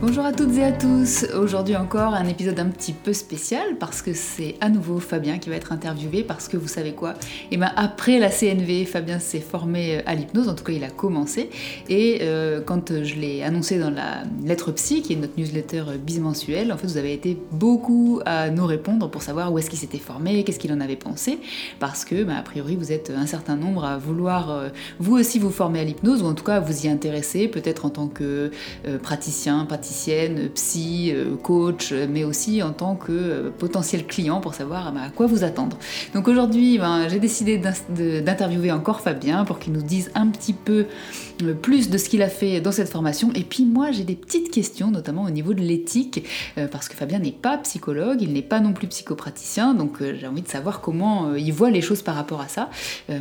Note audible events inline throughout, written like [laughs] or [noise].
Bonjour à toutes et à tous. Aujourd'hui encore un épisode un petit peu spécial parce que c'est à nouveau Fabien qui va être interviewé parce que vous savez quoi? Et eh ben après la CNV, Fabien s'est formé euh, à l'hypnose, en tout cas il a commencé. Et euh, quand je l'ai annoncé dans la lettre psy qui est notre newsletter bimensuelle, en fait vous avez été beaucoup à nous répondre pour savoir où est-ce qu'il s'était formé, qu'est-ce qu'il en avait pensé. Parce que ben, a priori vous êtes un certain nombre à vouloir euh, vous aussi vous former à l'hypnose ou en tout cas vous y intéresser peut-être en tant que praticien, praticien psy, euh, coach, mais aussi en tant que euh, potentiel client pour savoir bah, à quoi vous attendre. Donc aujourd'hui, ben, j'ai décidé d'interviewer encore Fabien pour qu'il nous dise un petit peu plus de ce qu'il a fait dans cette formation. Et puis moi, j'ai des petites questions, notamment au niveau de l'éthique, parce que Fabien n'est pas psychologue, il n'est pas non plus psychopraticien, donc j'ai envie de savoir comment il voit les choses par rapport à ça,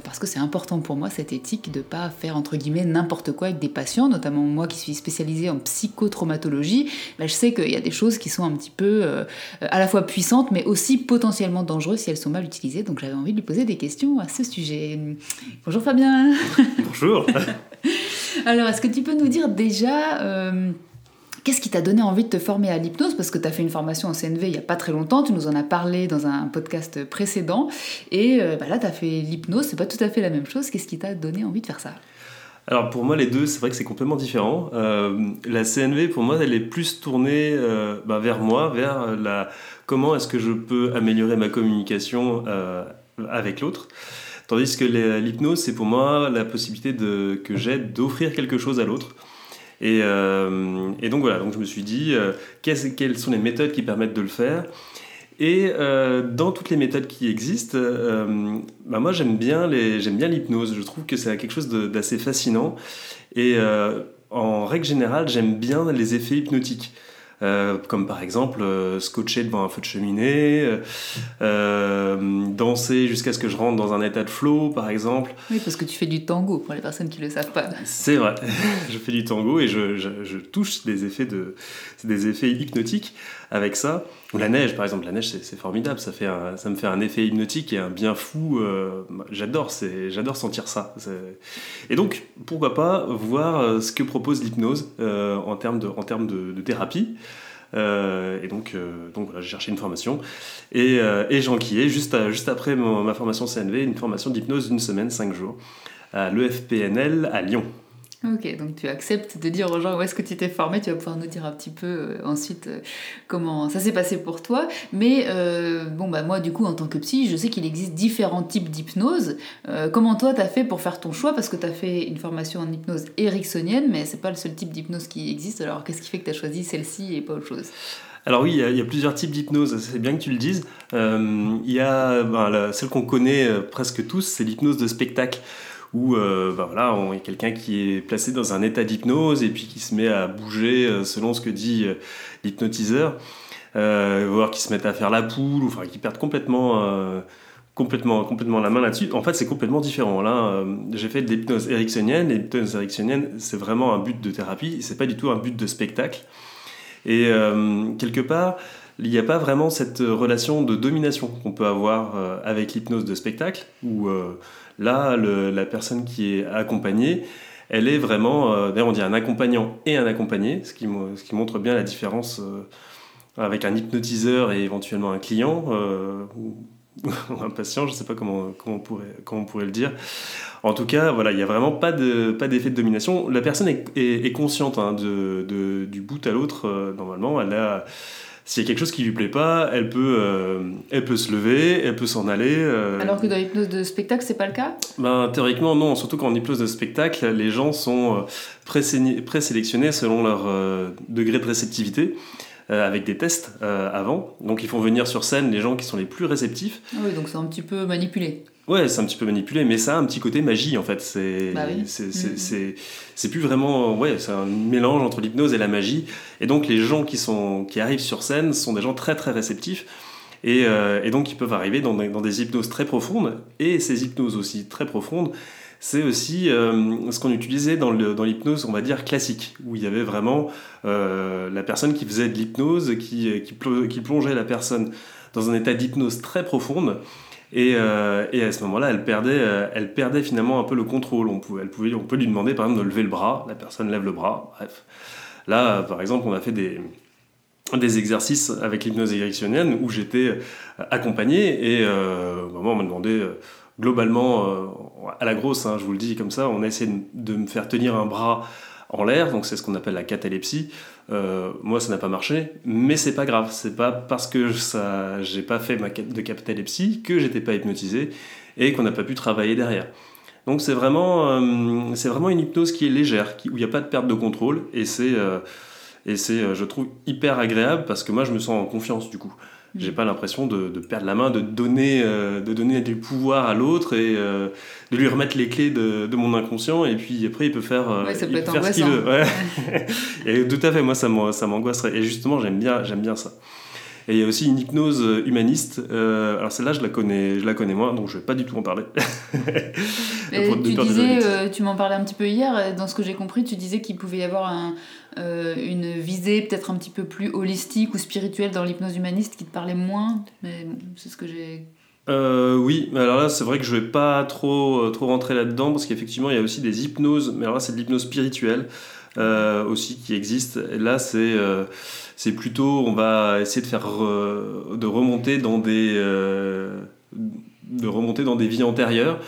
parce que c'est important pour moi cette éthique de pas faire entre guillemets n'importe quoi avec des patients, notamment moi qui suis spécialisée en psychotraumatologie bah, je sais qu'il y a des choses qui sont un petit peu euh, à la fois puissantes, mais aussi potentiellement dangereuses si elles sont mal utilisées. Donc j'avais envie de lui poser des questions à ce sujet. Bonjour Fabien. Bonjour. [laughs] Alors, est-ce que tu peux nous dire déjà... Euh, qu'est-ce qui t'a donné envie de te former à l'hypnose? Parce que tu as fait une formation en CNV il n'y a pas très longtemps, tu nous en as parlé dans un podcast précédent, et euh, bah là tu as fait l'hypnose, c'est pas tout à fait la même chose. Qu'est-ce qui t'a donné envie de faire ça? Alors pour moi, les deux, c'est vrai que c'est complètement différent. Euh, la CNV, pour moi, elle est plus tournée bah, vers moi, vers la comment est-ce que je peux améliorer ma communication avec l'autre. Tandis que l'hypnose, c'est pour moi la possibilité que j'ai d'offrir quelque chose à l'autre. Et, et, donc voilà, donc je me suis dit, quelles sont les méthodes qui permettent de le faire? Et euh, dans toutes les méthodes qui existent, euh, bah moi j'aime bien l'hypnose. Je trouve que c'est quelque chose d'assez fascinant. Et euh, en règle générale, j'aime bien les effets hypnotiques. Euh, comme par exemple euh, scotcher devant un feu de cheminée, euh, danser jusqu'à ce que je rentre dans un état de flow, par exemple. Oui, parce que tu fais du tango, pour les personnes qui ne le savent pas. C'est vrai, [laughs] je fais du tango et je, je, touche des effets, de, des effets hypnotiques avec ça. Ou la neige, par exemple, la neige, c'est formidable, ça, fait ça me fait un effet hypnotique et un bien fou. j'adore, j'adore sentir ça. Et donc, pourquoi pas voir ce que propose l'hypnose en termes de, en termes de, thérapie. Euh, et donc, euh, donc voilà, j'ai cherché une formation. Et, euh, et j'enquillais juste, juste après ma formation CNV, une formation d'hypnose d'une semaine, cinq jours, à l'EFPNL à Lyon. Ok, donc tu acceptes de dire aux gens où est-ce que tu t'es formé, tu vas pouvoir nous dire un petit peu euh, ensuite euh, comment ça s'est passé pour toi. Mais euh, bon, bah moi du coup en tant que psy, je sais qu'il existe différents types d'hypnose. comment toi t'as fait pour faire ton choix? Parce que t'as fait une formation en hypnose ericksonienne, mais c'est pas le seul type d'hypnose qui existe. Alors qu'est-ce qui fait que t'as choisi celle-ci et pas autre chose? Alors oui, il y, a, plusieurs types d'hypnose, c'est bien que tu le dises. il y a ben, celle qu'on connaît presque tous, c'est l'hypnose de spectacle où euh, bah voilà, on est quelqu'un qui est placé dans un état d'hypnose et puis qui se met à bouger euh, selon ce que dit euh, l'hypnotiseur, voire qui se met à faire la poule, ou enfin qui perdent complètement complètement, complètement la main là-dessus. En fait, c'est complètement différent. Là, j'ai fait de l'hypnose ericksonienne. L'hypnose ericksonienne, c'est vraiment un but de thérapie. C'est pas du tout un but de spectacle. Et quelque part, il n'y a pas vraiment cette relation de domination qu'on peut avoir avec l'hypnose de spectacle, où Là, la personne qui est accompagnée, elle est vraiment, euh, on dit un accompagnant et un accompagné, ce qui, montre bien la différence euh, avec un hypnotiseur et éventuellement un client euh, [laughs] ou, un patient, je ne sais pas comment, on pourrait, comment on pourrait le dire. En tout cas, voilà, il n'y a vraiment pas d'effet de, domination. La personne est, consciente hein, du bout à l'autre, normalement. Elle a s'il y a quelque chose qui lui plaît pas, elle peut, euh, elle peut se lever, elle peut s'en aller. Euh. Alors que dans l'hypnose de spectacle, c'est pas le cas? Ben, Théoriquement, non. Surtout qu'en hypnose de spectacle, les gens sont euh, présélectionnés selon leur degré de réceptivité. Avec des tests avant. Donc ils font venir sur scène les gens qui sont les plus réceptifs. Ah oui, donc c'est un petit peu manipulé. Ouais, c'est un petit peu manipulé, mais ça a un petit côté magie en fait. C'est bah c'est plus vraiment. Ouais, c'est un mélange entre l'hypnose et la magie. Et donc les gens qui, sont, qui arrivent sur scène sont des gens très très réceptifs. Et, euh, et donc ils peuvent arriver dans, dans, des hypnoses très profondes. Et ces hypnoses aussi très profondes, c'est aussi euh, ce qu'on utilisait dans l'hypnose, on va dire, classique, où il y avait vraiment euh, la personne qui faisait de l'hypnose, qui, qui, qui plongeait la personne dans un état d'hypnose très profonde. Et, euh, et, à ce moment-là, elle perdait, euh, elle perdait finalement un peu le contrôle. On, pouvait, elle pouvait, on peut lui demander par exemple de lever le bras, la personne lève le bras, bref. là, par exemple, on a fait des, des exercices avec l'hypnose érectionnelle où j'étais accompagné et euh, on m'a demandé globalement, à la grosse, hein, je vous le dis comme ça, on a essayé de, me faire tenir un bras en l'air, donc c'est ce qu'on appelle la catalepsie. Euh, moi, ça n'a pas marché, mais c'est pas grave. C'est pas parce que ça, j'ai pas fait de catalepsie que j'étais pas hypnotisé et qu'on n'a pas pu travailler derrière. Donc c'est vraiment, euh, une hypnose qui est légère, où il n'y a pas de perte de contrôle et c'est, euh, et c'est, je trouve hyper agréable parce que moi je me sens en confiance du coup. J'ai pas l'impression de, de, perdre la main, de donner, euh, de donner du pouvoir à l'autre et euh, de lui remettre les clés de, de, mon inconscient et puis après il peut faire, euh, ouais, ça peut être faire ce qu'il veut. Ouais. [laughs] et tout à fait, moi ça m'angoisserait. Et justement j'aime bien, j'aime bien ça. Et il y a aussi une hypnose humaniste. alors celle-là, je la connais, je la connais moins, donc je vais pas du tout en parler. [laughs] tu disais, tu m'en parlais un petit peu hier. Dans ce que j'ai compris, tu disais qu'il pouvait y avoir un, euh, une visée peut-être un petit peu plus holistique ou spirituelle dans l'hypnose humaniste qui te parlait moins mais c'est ce que j'ai euh, oui, alors là c'est vrai que je vais pas trop, euh, trop rentrer là-dedans parce qu'effectivement il y a aussi des hypnoses, mais alors là c'est de l'hypnose spirituelle aussi qui existe. Et là c'est c'est plutôt on va essayer de faire de remonter dans des de remonter dans des vies antérieures.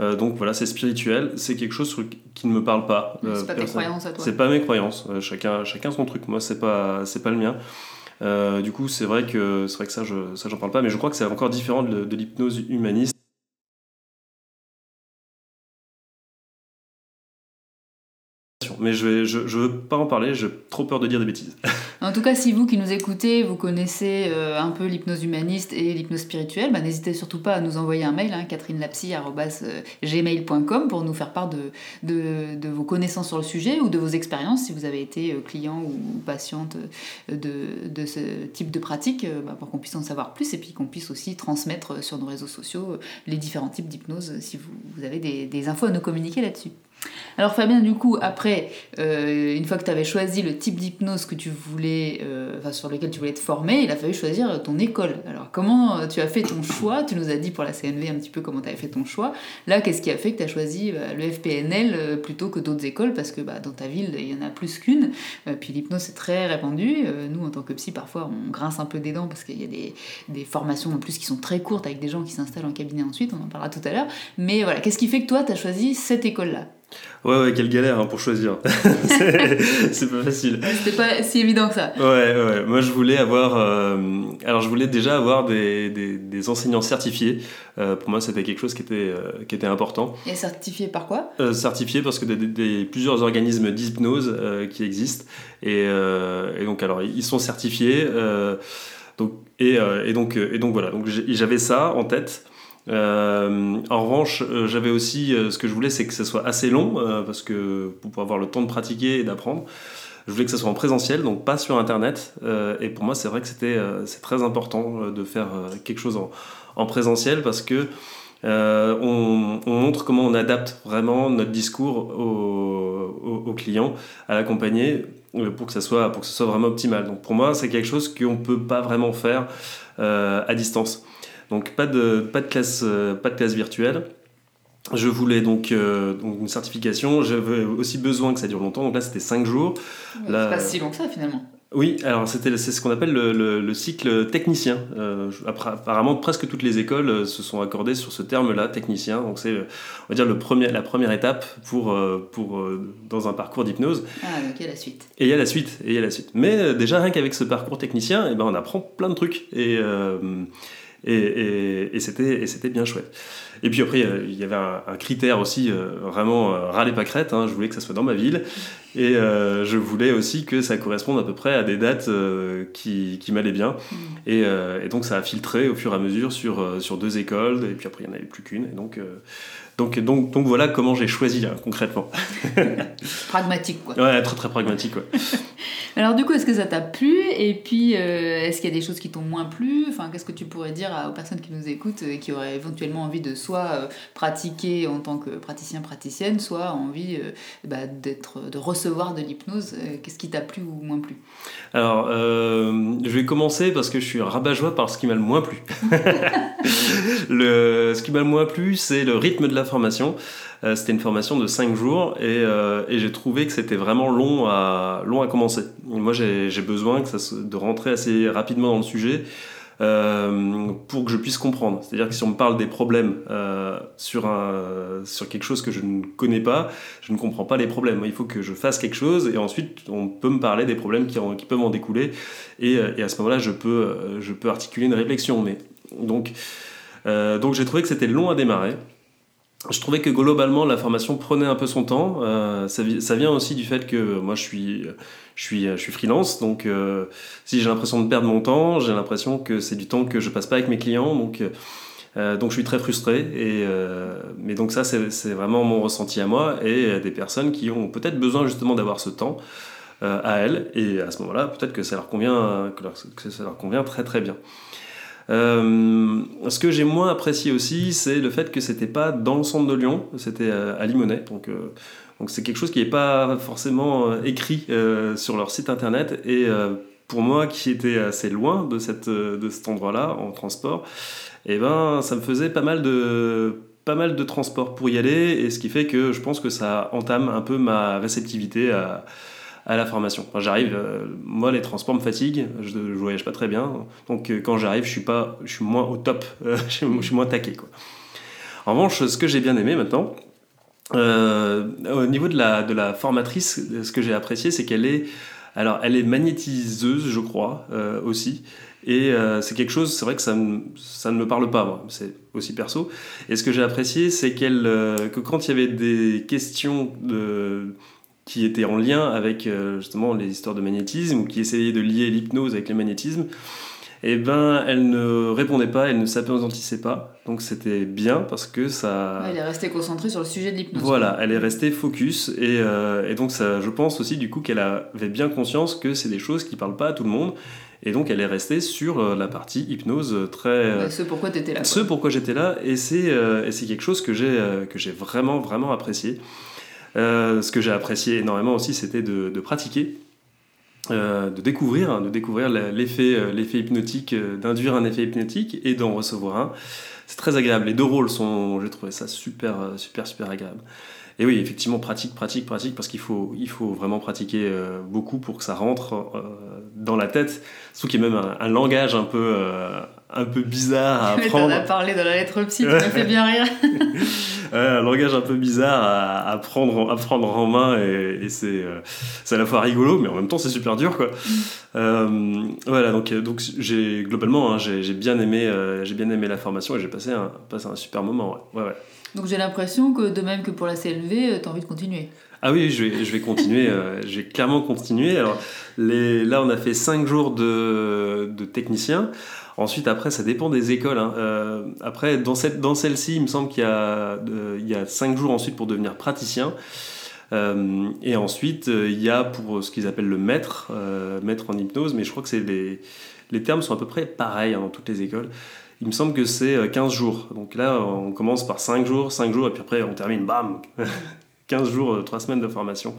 Euh, donc voilà, c'est spirituel, c'est quelque chose qui ne me parle pas. c'est pas tes croyances à toi. C'est pas mes croyances. Euh, chacun, chacun son truc. Moi, c'est pas, c'est pas le mien. Euh, du coup, c'est vrai que c'est vrai que ça, je, ça, j'en parle pas. Mais je crois que c'est encore différent de l'hypnose humaniste. Mais je ne veux pas en parler, j'ai trop peur de dire des bêtises. [laughs] En tout cas, si vous qui nous écoutez, vous connaissez euh, un peu l'hypnose humaniste et l'hypnose spirituelle, bah, n'hésitez surtout pas à nous envoyer un mail, hein, catherinelapsy.gmail.com pour nous faire part de, vos connaissances sur le sujet ou de vos expériences si vous avez été euh, client ou patiente de, ce type de pratique, euh, bah, pour qu'on puisse en savoir plus et puis qu'on puisse aussi transmettre sur nos réseaux sociaux les différents types d'hypnose si vous, avez des infos à nous communiquer là-dessus. Alors Fabien, du coup, après, euh, une fois que tu avais choisi le type d'hypnose que tu voulais, euh, enfin, sur lequel tu voulais te former, il a fallu choisir ton école. Alors comment euh, tu as fait ton choix? Tu nous as dit pour la CNV un petit peu comment tu avais fait ton choix. Là, qu'est-ce qui a fait que tu as choisi bah, le FPNL plutôt que d'autres écoles? Parce que bah, dans ta ville, il y en a plus qu'une. puis l'hypnose, c'est très répandu. nous, en tant que psy, parfois, on grince un peu des dents parce qu'il y a des, des, formations en plus qui sont très courtes avec des gens qui s'installent en cabinet ensuite. On en parlera tout à l'heure. Mais voilà, qu'est-ce qui fait que toi, tu as choisi cette école-là? Ouais, ouais, quelle galère hein, pour choisir. [laughs] c'est pas facile. C'était pas si évident que ça. Ouais, ouais. Moi, je voulais avoir. Euh, alors, je voulais déjà avoir des, des, des enseignants certifiés. Euh, pour moi, c'était quelque chose qui était, euh, qui était important. Et certifié par quoi? Certifié parce que des, des plusieurs organismes d'hypnose qui existent. Et, et, donc, alors, ils sont certifiés. donc, et, et, donc, et donc, voilà. Donc, j'avais ça en tête. Euh, en revanche, euh, j'avais aussi euh, ce que je voulais, c'est que ce soit assez long, parce que pour avoir le temps de pratiquer et d'apprendre, je voulais que ce soit en présentiel, donc pas sur Internet. et pour moi, c'est vrai que c'était c'est très important de faire quelque chose en, en présentiel parce que on, montre comment on adapte vraiment notre discours au, au, client, à l'accompagner, pour que ça soit pour que ce soit vraiment optimal. Donc pour moi, c'est quelque chose qu'on ne peut pas vraiment faire à distance. Donc pas de, pas de, classe, euh, pas de classe virtuelle. Je voulais donc, euh, donc une certification. J'avais aussi besoin que ça dure longtemps. Donc là, c'était 5 jours. C'est pas si long que ça finalement. Oui, alors c'était c'est ce qu'on appelle le, le, cycle technicien. Euh, apparemment, presque toutes les écoles se sont accordées sur ce terme-là, technicien. Donc c'est, on va dire, le premier, la première étape pour, pour dans un parcours d'hypnose. Ah, donc il y a la suite. Et il y a la suite. Et il y a la suite. Mais déjà rien qu'avec ce parcours technicien, eh ben on apprend plein de trucs. Et et, et, c'était bien chouette. Et puis après, il y avait un, critère aussi, euh, vraiment euh, râler pas crête, hein, je voulais que ça soit dans ma ville, et euh, je voulais aussi que ça corresponde à peu près à des dates qui, qui m'allaient bien. Mm. Et, et, donc ça a filtré au fur et à mesure sur, sur deux écoles, et puis après il n'y en avait plus qu'une, et donc... Donc, donc, donc, voilà comment j'ai choisi concrètement. [laughs] pragmatique quoi. Ouais, très très pragmatique. Ouais. [laughs] Alors du coup, est-ce que ça t'a plu? Et puis, est-ce qu'il y a des choses qui t'ont moins plu? Enfin, qu'est-ce que tu pourrais dire aux personnes qui nous écoutent et qui auraient éventuellement envie de soit euh, pratiquer en tant que praticien praticienne, soit envie euh, bah, d'être, de recevoir de l'hypnose Qu'est-ce qui t'a plu ou moins plu? Alors, je vais commencer parce que je suis rabat-joie par ce qui m'a le moins plu. [laughs] le, ce qui m'a le moins plu, c'est le rythme de la formation. c'était une formation de 5 jours et, et j'ai trouvé que c'était vraiment long à, long à commencer. moi, j'ai besoin que ça, de rentrer assez rapidement dans le sujet. Euh, pour que je puisse comprendre. C'est-à-dire que si on me parle des problèmes euh, sur, un, sur quelque chose que je ne connais pas, je ne comprends pas les problèmes. Il faut que je fasse quelque chose et ensuite on peut me parler des problèmes qui, peuvent en découler et, euh, et à ce moment-là je peux, je peux articuler une réflexion. Mais, donc donc j'ai trouvé que c'était long à démarrer. Je trouvais que globalement la formation prenait un peu son temps. ça, ça, vient aussi du fait que moi je suis je suis, je suis freelance, donc euh, si j'ai l'impression de perdre mon temps, j'ai l'impression que c'est du temps que je passe pas avec mes clients, donc, euh, donc je suis très frustré. Et, euh, mais donc ça, c'est vraiment mon ressenti à moi et des personnes qui ont peut-être besoin justement d'avoir ce temps à elles, et à ce moment-là, peut-être que ça leur convient, que ça leur convient très très bien. Ce que j'ai moins apprécié aussi, c'est le fait que c'était pas dans le centre de Lyon, c'était à Limonest, donc donc c'est quelque chose qui n'est pas forcément euh, écrit euh, sur leur site internet. Et euh, pour moi, qui était assez loin de, cette, de cet endroit-là en transport, et eh ben, ça me faisait pas mal de pas mal de transport pour y aller, et ce qui fait que je pense que ça entame un peu ma réceptivité à, à la formation. j'arrive, moi les transports me fatiguent, je, ne voyage pas très bien, donc quand j'arrive, je suis pas, je suis moins au top, [laughs] je, suis moins taqué. En revanche, ce que j'ai bien aimé maintenant, euh, au niveau de la, de la formatrice, ce que j'ai apprécié, c'est qu'elle est, alors, elle est magnétiseuse, je crois, euh, aussi. Et euh, c'est quelque chose, c'est vrai que ça, ça ne me parle pas, moi. C'est aussi perso. Et ce que j'ai apprécié, c'est qu'elle, que quand il y avait des questions de, qui étaient en lien avec justement les histoires de magnétisme ou qui essayaient de lier l'hypnose avec le magnétisme, eh ben, elle ne répondait pas, elle ne s'appesantissait pas. Donc c'était bien parce que ça. elle est restée concentrée sur le sujet de l'hypnose. Voilà, elle est restée focus et, euh, et, donc ça, je pense aussi du coup qu'elle avait bien conscience que c'est des choses qui parlent pas à tout le monde. Et donc elle est restée sur euh, la partie hypnose très. Ce pourquoi tu étais là. Ce pourquoi j'étais là et c'est euh, quelque chose que j'ai que j'ai vraiment vraiment apprécié. Ce que j'ai apprécié énormément aussi, c'était de, pratiquer euh, de découvrir, hein, de découvrir l'effet, euh, l'effet hypnotique, euh, d'induire un effet hypnotique et d'en recevoir un. C'est très agréable. Les deux rôles sont, j'ai trouvé ça super, super, super agréable. Et oui, effectivement, pratique, pratique, pratique, parce qu'il faut, il faut vraiment pratiquer beaucoup pour que ça rentre dans la tête. Surtout qu'il y a même un, langage un peu, un peu bizarre à apprendre. Mais t'en as parlé dans la lettre psy, tu m'as fait bien rire. [laughs] un langage un peu bizarre à, prendre, à prendre en main et, euh, c'est à la fois rigolo, mais en même temps c'est super dur quoi. Mm. Euh, voilà, donc, donc j'ai globalement hein, j'ai bien aimé euh, j'ai bien aimé la formation et j'ai passé un, passé un super moment. Ouais. Ouais, Donc j'ai l'impression que de même que pour la CLV, tu as envie de continuer. Ah oui, je vais, je vais continuer, je vais clairement. Alors les, là, on a fait 5 jours de, de technicien. Ensuite, après, ça dépend des écoles. Hein. Euh, après, dans, dans celle-ci, il me semble qu'il y, a, il y a cinq jours ensuite pour devenir praticien. Euh, et ensuite, euh, il y a pour ce qu'ils appellent le maître, maître en hypnose, mais je crois que c'est les, les termes sont à peu près pareils hein, dans toutes les écoles. Il me semble que c'est 15 jours. Donc là, on commence par 5 jours, 5 jours, et puis après, on termine, bam [laughs] 15 jours, 3 semaines de formation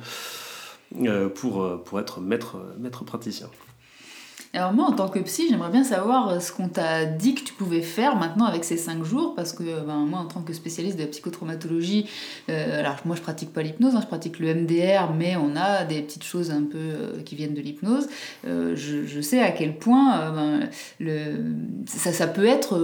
pour, pour être maître, maître praticien. Alors moi, en tant que psy, j'aimerais bien savoir euh, ce qu'on t'a dit que tu pouvais faire maintenant avec ces 5 jours, parce que ben, moi, en tant que spécialiste de la psychotraumatologie, euh, alors moi je pratique pas l'hypnose, hein, je pratique le MDR, mais on a des petites choses un peu euh, qui viennent de l'hypnose. je, sais à quel point ben, le, ça, ça peut être,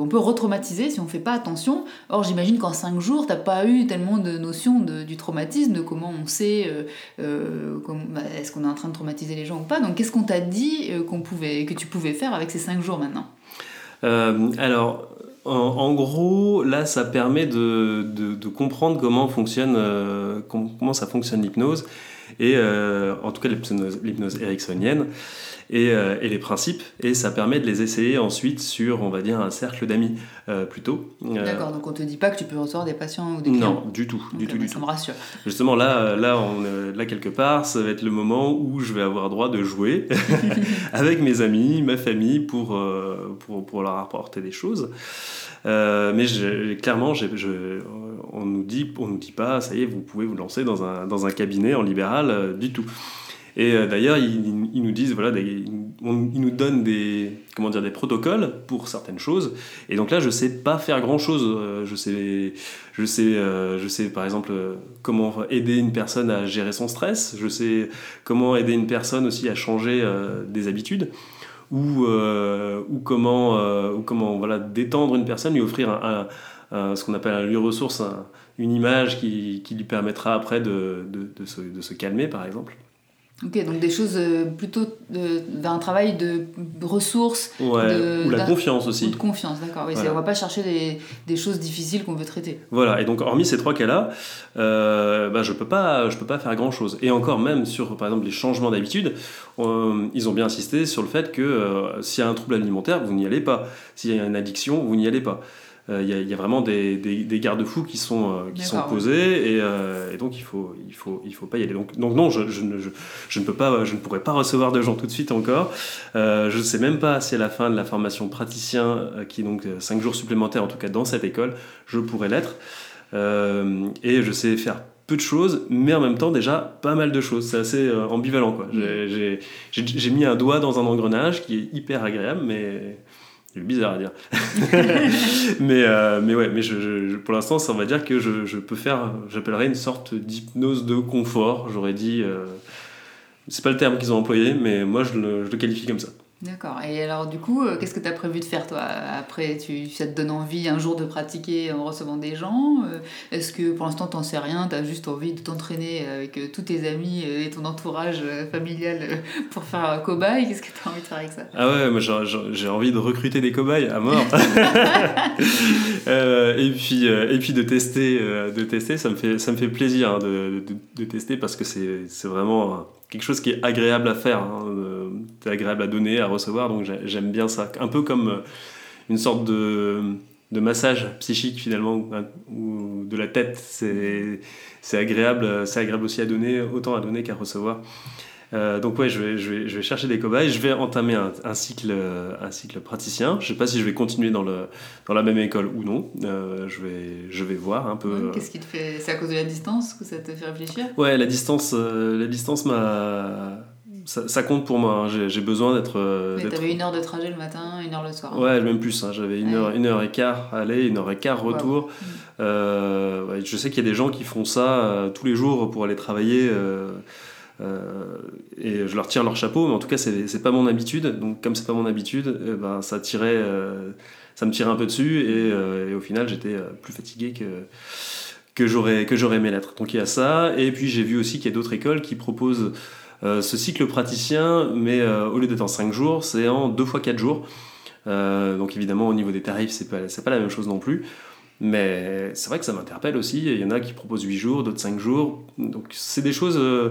on peut retraumatiser si on fait pas attention. Or, j'imagine qu'en 5 jours, t'as pas eu tellement de notions de, du traumatisme, de comment on sait, ben, est-ce qu'on est en train de traumatiser les gens ou pas. Donc, qu'est-ce qu'on t'a dit qu'on pouvait, que tu pouvais faire avec ces cinq jours maintenant euh, Alors, en, gros, là, ça permet de, de, comprendre comment fonctionne, euh, comment ça fonctionne l'hypnose et euh, en tout cas l'hypnose ericksonienne. Euh, et, les principes, et ça permet de les essayer ensuite sur, on va dire, un cercle d'amis euh, plutôt. D'accord, donc on te dit pas que tu peux recevoir des patients ou des clients Non, du tout, du tout, du ça tout. me rassure. Justement, là, là, on, là, quelque part, ça va être le moment où je vais avoir droit de jouer [laughs] [laughs] avec mes amis, ma famille, pour, pour, pour leur apporter des choses. mais clairement, je, on nous dit, on nous dit pas, ça y est, vous pouvez vous lancer dans un, dans un cabinet en libéral, du tout. Et euh, d'ailleurs, ils, nous disent, voilà, ils nous donnent des, comment dire, des protocoles pour certaines choses. Et donc là, je sais pas faire grand chose. Je sais, je sais, euh, je sais par exemple euh, comment aider une personne à gérer son stress. Je sais comment aider une personne aussi à changer euh, des habitudes. Ou, euh, ou comment, euh, ou comment voilà, détendre une personne, lui offrir ce qu'on appelle un lieu ressource, un- une image qui, qui lui permettra après de, de se calmer, par exemple. Ok, donc des choses euh, plutôt de- d'un travail de ressources Ouais, De- ou la confiance ou aussi. de confiance, d'accord. Oui, c'est- Voilà. on va pas chercher des, des choses difficiles qu'on veut traiter. Voilà, et donc hormis ces trois cas-là, euh, bah, je peux pas, je peux pas faire grand-chose. Et encore même sur, par exemple, les changements d'habitude, euh, ils ont bien insisté sur le fait que euh, s'il y a un trouble alimentaire, vous n'y allez pas. S'il y a une addiction, vous n'y allez pas. Euh, Il y, a- il y a vraiment des, des- des garde-fous qui sont, euh, qui sont posés et, euh, et donc il faut, il faut, il faut pas y aller. Donc, donc non, je, je ne, je, je ne peux pas, je ne pourrais pas recevoir de gens tout de suite encore. Je ne sais même pas si à la fin de la formation praticien, qui est donc 5 jours supplémentaires en tout cas dans cette école, je pourrais l'être. Et je sais faire peu de choses, mais en même temps déjà pas mal de choses. C'est assez euh, ambivalent quoi. J'ai mis un doigt dans un engrenage qui est hyper agréable, mais c'est bizarre à dire. [laughs] [laughs] mais, euh, mais ouais, mais je, je- pour l'instant, ça on va dire que je, je peux faire, j'appellerais une sorte d'hypnose de confort. J'aurais dit, euh, c'est pas le terme qu'ils ont employé, mais moi je le, je le qualifie comme ça. D'accord. Et alors, du coup, euh, qu'est-ce que tu as prévu de faire, toi Après, tu, ça te donne envie un jour de pratiquer en recevant des gens Euh, Est-ce que pour l'instant, t'en sais rien Tu as juste envie de t'entraîner avec euh, tous tes amis et ton entourage familial [laughs] pour faire euh, cobaye? Qu'est-ce que tu as envie de faire avec ça? Ah ouais, moi j'ai- envie de recruter des cobayes à mort. [laughs] [laughs] Et, puis, et puis de tester, de tester ça, me fait, ça me fait plaisir hein, de, de, de tester parce que c'est c'est vraiment quelque chose qui est agréable à faire. hein, euh, agréable à donner, à recevoir, donc j'ai- j'aime bien ça. Un peu comme euh, une sorte de, massage psychique finalement, ou, de la tête. C'est agréable, c'est agréable aussi à donner, autant à donner qu'à recevoir. Euh, donc ouais, je vais, je, vais, je vais chercher des cobayes, je vais entamer un, un cycle, euh, un cycle praticien. Je sais pas si je vais continuer dans, le, dans la même école ou non. Euh, je, vais, je vais voir un peu. Qu'est-ce qui te fait C'est à cause de la distance que ça te fait réfléchir? Ouais, la distance, la distance m'a, ça, ça compte pour moi. hein. J'ai, besoin d'être. euh, Mais t'avais une heure de trajet le matin, une heure le soir. hein. Ouais, même plus. hein. J'avais une, Ouais. heure, une heure et quart aller, une heure et quart retour. Mm. Euh, je sais qu'il y a des gens qui font ça euh, tous les jours pour aller travailler. Euh, euh, et je leur tire leur chapeau, mais en tout cas, c'est pas mon habitude. Donc, comme c'est pas mon habitude, eh ben, ça tirait, euh, ça me tirait un peu dessus, et, euh, au final, j'étais euh, plus fatigué que que j'aurais que j'aurais aimé l'être. Donc il y a ça, et puis j'ai vu aussi qu'il y a d'autres écoles qui proposent euh, ce cycle praticien, mais euh, au lieu d'être en 5 jours, c'est en 2 fois 4 jours. Euh, donc évidemment au niveau des tarifs, c'est pas pas la même chose non plus. Mais c'est vrai que ça m'interpelle aussi. Il y en a qui proposent 8 jours, d'autres 5 jours. Donc c'est des choses euh,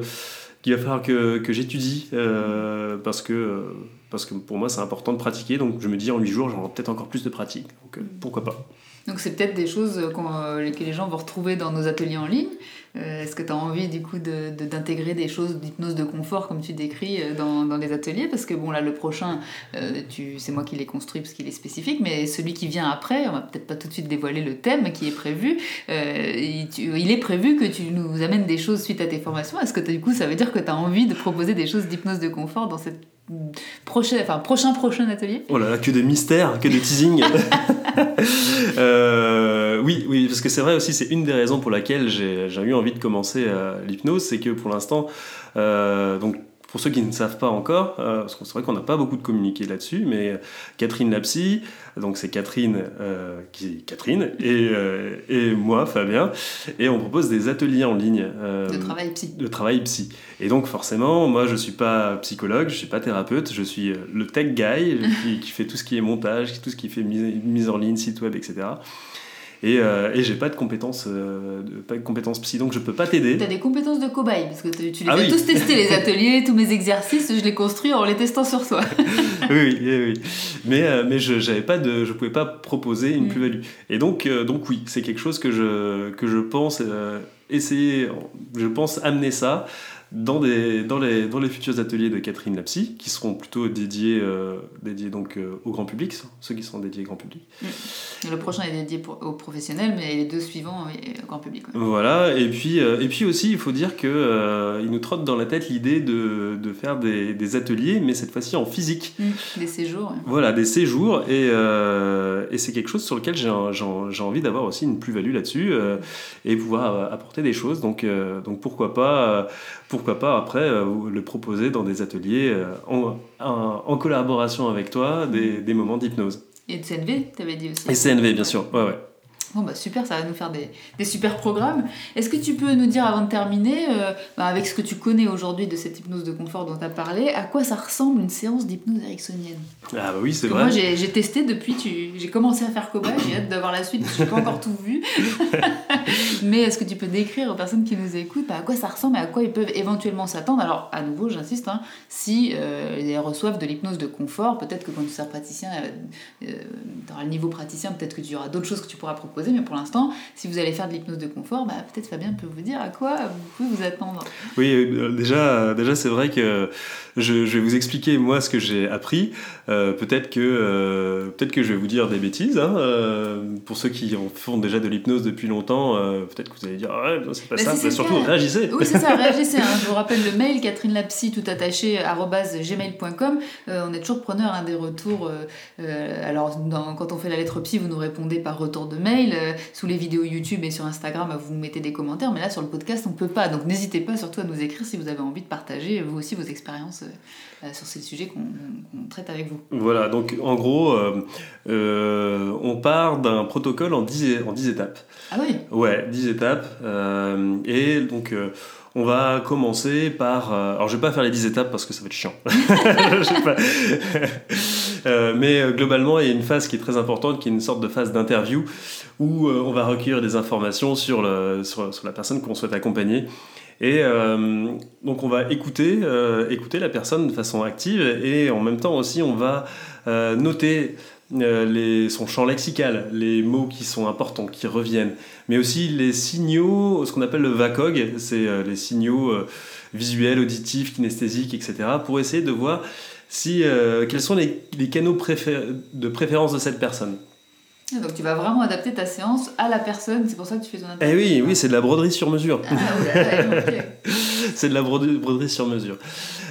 qu'il va falloir que, j'étudie euh, parce, que, parce que pour moi c'est important de pratiquer. Donc je me dis en 8 jours j'aurai peut-être encore plus de pratique. Donc euh, pourquoi pas. Donc c'est peut-être des choses qu'on, euh, que les gens vont retrouver dans nos ateliers en ligne. Euh, Est-ce que tu as envie du coup de- de- d'intégrer des choses d'hypnose de confort comme tu décris euh, dans, dans les ateliers? Parce que bon là le prochain, euh, c'est moi qui l'ai construit parce qu'il est spécifique, mais celui qui vient après, on va peut-être pas tout de suite dévoiler le thème qui est prévu. Euh, il, tu- il est prévu que tu nous amènes des choses suite à tes formations. Est-ce que du coup ça veut dire que tu as envie de proposer des choses d'hypnose de confort dans cette prochaine, enfin, prochain prochain atelier? Oh là là, que de mystères, que de teasing. [laughs] Euh, oui, oui, parce que c'est vrai aussi, c'est une des raisons pour laquelle j'ai eu envie de commencer euh, l'hypnose, c'est que pour l'instant, euh, donc pour ceux qui ne savent pas encore, euh, parce que c'est vrai qu'on n'a pas beaucoup de communiqué là-dessus, mais Catherine Lapsy, donc c'est Catherine euh, qui Catherine et, euh, et moi Fabien, et on propose des ateliers en ligne euh, de travail psy de travail psy. Et donc forcément, moi je suis pas psychologue, je suis pas thérapeute, je suis euh, le tech guy [laughs] qui, qui fait tout ce qui est montage, tout ce qui fait mise, mise en ligne, site web, etc. Et, euh, et j'ai pas de compétences, euh, de- pas de compétences psy, donc je peux pas t'aider. Tu as des compétences de cobaye, parce que tu les Ah as oui. tous testés, les ateliers, tous mes exercices, je les construis en les testant sur toi. [laughs] oui, oui, oui. Mais, euh, mais je j'avais pas de, je pouvais pas proposer une Mm. plus-value. Et donc, euh, donc oui, c'est quelque chose que je, que je pense essayer, je pense amener ça. Dans, des, dans, les, dans les futurs ateliers de Catherine Lapsy, qui seront plutôt dédiés, euh, dédiés donc, euh, au grand public, ceux qui sont dédiés au grand public. Mm. Le prochain est dédié pour, aux professionnels, mais les deux suivants au grand public. Voilà, et puis, euh, et puis aussi, il faut dire qu'il il nous trotte dans la tête l'idée de, de, faire des, des, ateliers, mais cette fois-ci en physique. Mm. Des séjours. Voilà, des séjours, et, et c'est quelque chose sur lequel j'ai envie d'avoir aussi une plus-value là-dessus, et pouvoir apporter des choses. Donc, donc pourquoi pas pourquoi pas après euh, le proposer dans des ateliers euh, en, en, collaboration avec toi, des, des moments d'hypnose. Et de CNV, tu avais dit aussi. Et CNV, bien sûr, ouais, ouais. Bon, bah super, ça va nous faire des, des super programmes. Est-ce que tu peux nous dire, avant de terminer, euh, bah, avec ce que tu connais aujourd'hui de cette hypnose de confort dont tu as parlé, à quoi ça ressemble une séance d'hypnose ericksonienne? Ah, bah oui, c'est vrai. Moi, j'ai testé depuis, j'ai commencé à faire cobaye, j'ai hâte d'avoir la suite, je n'ai pas encore tout vu. [laughs] Mais est-ce que tu peux décrire aux personnes qui nous écoutent bah, à quoi ça ressemble et à quoi ils peuvent éventuellement s'attendre? Alors, à nouveau, j'insiste, hein, si euh, reçoivent de l'hypnose de confort, peut-être que quand tu seras praticien, euh, tu auras le niveau praticien, peut-être que tu auras d'autres choses que tu pourras proposer mais pour l'instant, si vous allez faire de l'hypnose de confort, bah, peut-être Fabien peut vous dire à quoi vous pouvez vous attendre. Oui, euh, déjà, déjà c'est vrai que je, vais vous expliquer moi ce que j'ai appris. Euh, peut-être que, euh, peut-être que je vais vous dire des bêtises. Hein, pour ceux qui font déjà de l'hypnose depuis longtemps, peut-être que vous allez dire ah ouais, c'est pas ça. Mais surtout, réagissez. Oui, c'est ça, réagissez. Hein. Je vous rappelle le mail Catherine Lapsy tout attaché gmail.com. on est toujours preneur hein, des retours. alors, quand on fait la lettre psy, vous nous répondez par retour de mail. Euh, sous les vidéos YouTube et sur Instagram, vous mettez des commentaires, mais là sur le podcast, on peut pas. Donc n'hésitez pas surtout à nous écrire si vous avez envie de partager vous aussi vos expériences euh, euh, sur ces sujets qu'on traite avec vous. Voilà, donc en gros, on part d'un protocole en 10, en 10 étapes. Ah oui? Ouais, 10 étapes. et donc on va commencer par. alors, je vais pas faire les 10 étapes parce que ça va être chiant. [laughs] Euh, mais euh, globalement, il y a une phase qui est très importante, qui est une sorte de phase d'interview où euh, on va recueillir des informations sur, le, sur, la personne qu'on souhaite accompagner. Et donc on va écouter, écouter la personne de façon active et en même temps aussi on va noter les, son champ lexical, les mots qui sont importants, qui reviennent, mais aussi les signaux, ce qu'on appelle le VACOG, c'est les signaux visuels, auditifs, kinesthésiques, etc., pour essayer de voir euh, quels sont les canaux de préférence de cette personne. Donc tu vas vraiment adapter ta séance à la personne, c'est pour ça que tu fais ton. Eh oui, oui, c'est de la broderie sur mesure. Ah, [laughs] c'est de la broderie, sur mesure.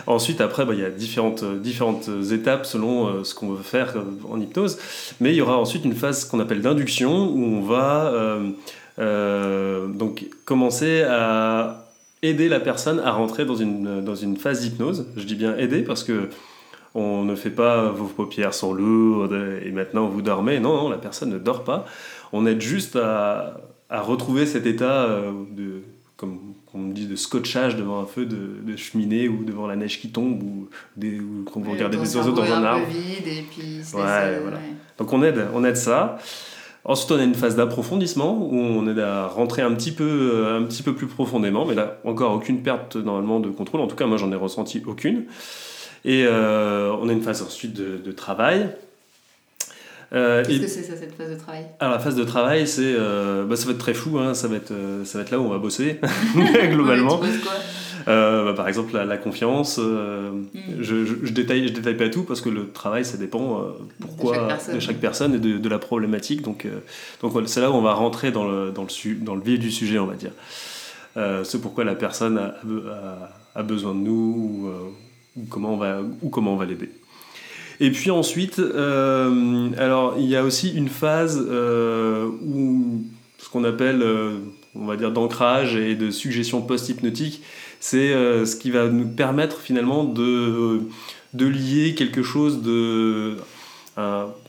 Ensuite, après, bah, il y a différentes, différentes étapes selon euh, ce qu'on veut faire en hypnose. Mais il y aura ensuite une phase qu'on appelle d'induction où on va euh, donc commencer à aider la personne à rentrer dans une, dans une phase d'hypnose. Je dis bien aider parce que on ne fait pas vos paupières sont lourdes et maintenant vous dormez. Non, non, la personne ne dort pas. On aide juste à, retrouver cet état euh, de, comme on dit, de scotchage devant un feu de, cheminée ou devant la neige qui tombe ou, des, quand vous regardez des oiseaux dans un, arbre. Donc on aide, on aide ça. Ensuite, on a une phase d'approfondissement où on aide à rentrer un petit, peu, un petit peu plus profondément, mais là, encore aucune perte normalement de contrôle. En tout cas, moi, j'en ai ressenti aucune. Et euh, on a une phase ensuite de, travail. Euh, Qu'est-ce que c'est ça, cette phase de travail? Alors la phase de travail, c'est, euh, bah, ça va être très fou, hein, ça, va être, ça va être là où on va bosser, [laughs] globalement. Ouais, bah, par exemple, la, confiance, hmm. je, je, détaille, je détaille pas tout parce que le travail, ça dépend pourquoi de chaque, personne et de, de la problématique. Donc, donc c'est là où on va rentrer dans le, dans le, dans le vif du sujet, on va dire. c'est pourquoi la personne a, a, a besoin de nous ou comment on va, ou comment on va l'aider. Et puis ensuite, euh, alors il y a aussi une phase euh, où ce qu'on appelle, euh, on va dire, d'ancrage et de suggestion post-hypnotique, c'est ce qui va nous permettre finalement de, de lier quelque chose de,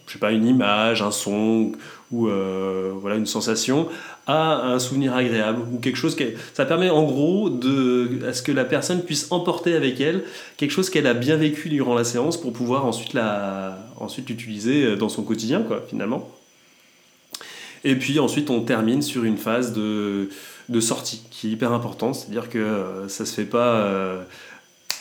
je sais pas, une image, un son ou voilà une sensation à un souvenir agréable ou quelque chose ça permet en gros de à ce que la personne puisse emporter avec elle quelque chose qu'elle a bien vécu durant la séance pour pouvoir ensuite la ensuite l'utiliser dans son quotidien quoi finalement. Et puis ensuite on termine sur une phase de, de sortie qui est hyper importante c'est à dire que euh, ça se fait pas euh,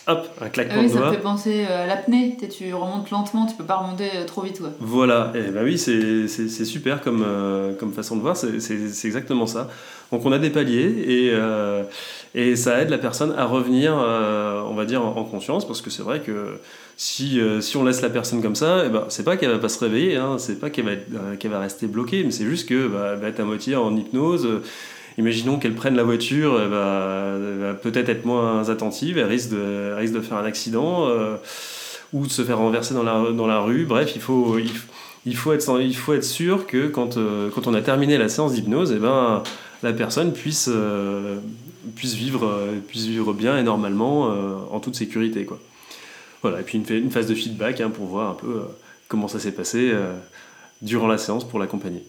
hop, un Ah claquement oui, de ça me doigts. fait penser euh, à l'apnée. Tu remontes lentement, tu peux pas remonter euh, trop vite. Voilà, et ben oui, c'est super comme, euh, comme façon de voir, c'est exactement ça. Donc on a des paliers et, euh, et ça aide la personne à revenir, euh, on va dire, en, en conscience, parce que c'est vrai que si, si on laisse la personne comme ça, eh ben, c'est pas qu'elle va pas se réveiller, hein, c'est pas qu'elle va, qu'elle va rester bloquée, mais c'est juste que bah, va être à moitié en hypnose. Imaginons qu'elle prenne la voiture, elle va, peut-être être moins attentive, elle risque de, faire un accident euh, ou de se faire renverser dans la, rue. Bref, il faut, il, faut, être, sûr que quand, euh, quand on a terminé la séance d'hypnose, eh ben, la personne puisse, euh, puisse, vivre, puisse vivre bien et normalement en toute sécurité. Quoi. Voilà, et puis une, phase de feedback hein, pour voir un peu comment ça s'est passé durant la séance pour l'accompagner.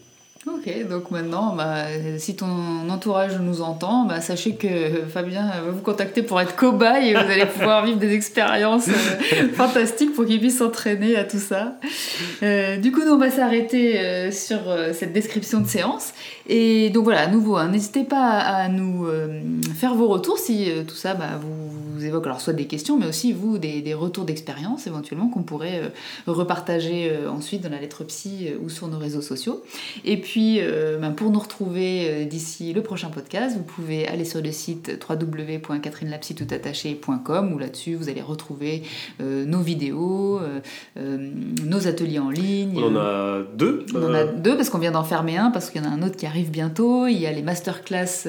Ok, donc maintenant, bah, si ton entourage nous entend, bah, sachez que Fabien va vous contacter pour être cobaye et vous allez pouvoir vivre des expériences euh, fantastiques pour qu'il puisse s'entraîner à tout ça. Euh, du coup, nous, on va s'arrêter euh, sur euh, cette description de séance. Et donc voilà, à nouveau, hein, n'hésitez pas à, nous euh, faire vos retours si euh, tout ça bah, vous, évoque alors soit des questions, mais aussi vous des, retours d'expérience éventuellement qu'on pourrait euh, repartager euh, ensuite dans la lettre psy euh, ou sur nos réseaux sociaux. Et puis, euh, ben, pour nous retrouver euh, d'ici le prochain podcast, vous pouvez aller sur le site www.catherinelapsy.com où là-dessus vous allez retrouver euh, nos vidéos, nos ateliers en ligne. On en a deux. On en a deux parce qu'on vient d'en fermer un, parce qu'il y en a un autre qui arrive bientôt. Il y a les masterclass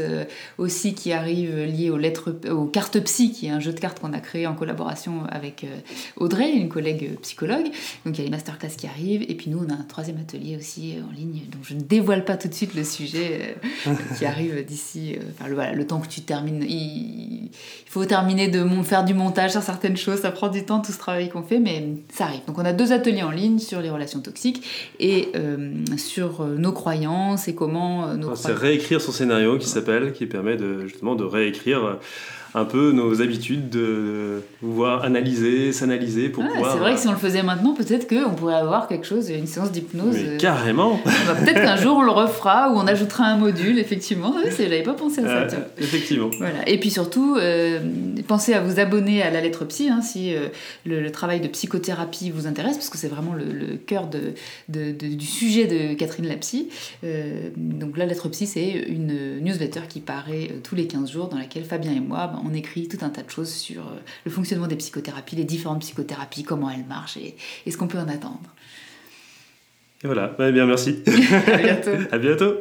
aussi qui arrivent liés aux, lettres, aux cartes psy, qui est un jeu de cartes qu'on a créé en collaboration avec Audrey, une collègue psychologue. Donc il y a les masterclass qui arrivent. Et puis nous, on a un troisième atelier aussi en ligne, dont je ne dévoile pas tout de suite le sujet, euh, [laughs] qui arrive d'ici. euh, Enfin, le, voilà, le temps que tu termines. Il, il faut terminer de mon- faire du montage sur certaines choses. Ça prend du temps, tout ce travail qu'on fait, mais ça arrive. Donc on a deux ateliers en ligne sur les relations toxiques et euh, sur nos croyances et comment nos C'est croyances. réécrire son scénario qui s'appelle, qui permet de, justement de réécrire un peu nos habitudes, de pouvoir analyser, s'analyser pour Ah, pouvoir. c'est vrai que si on le faisait maintenant, peut-être qu'on pourrait avoir quelque chose, une séance d'hypnose. Mais euh, carrément bah, peut-être qu'un jour on le refera ou on ajoutera un module, effectivement. Oui, j'avais pas pensé à ça. Euh. Effectivement. Voilà. Et puis surtout, euh, pensez à vous abonner à la lettre psy hein, si euh, le, le travail de psychothérapie vous intéresse, parce que c'est vraiment le, le cœur de, de- de- du sujet de Catherine la psy. Euh, donc la lettre psy, c'est une newsletter qui paraît euh, tous les 15 jours, dans laquelle Fabien et moi, ben, on écrit tout un tas de choses sur euh, le fonctionnement des psychothérapies, les différentes psychothérapies, comment elles marchent et, et ce qu'on peut en attendre. Et voilà, Eh bien merci. [laughs] à bientôt. [laughs] à bientôt.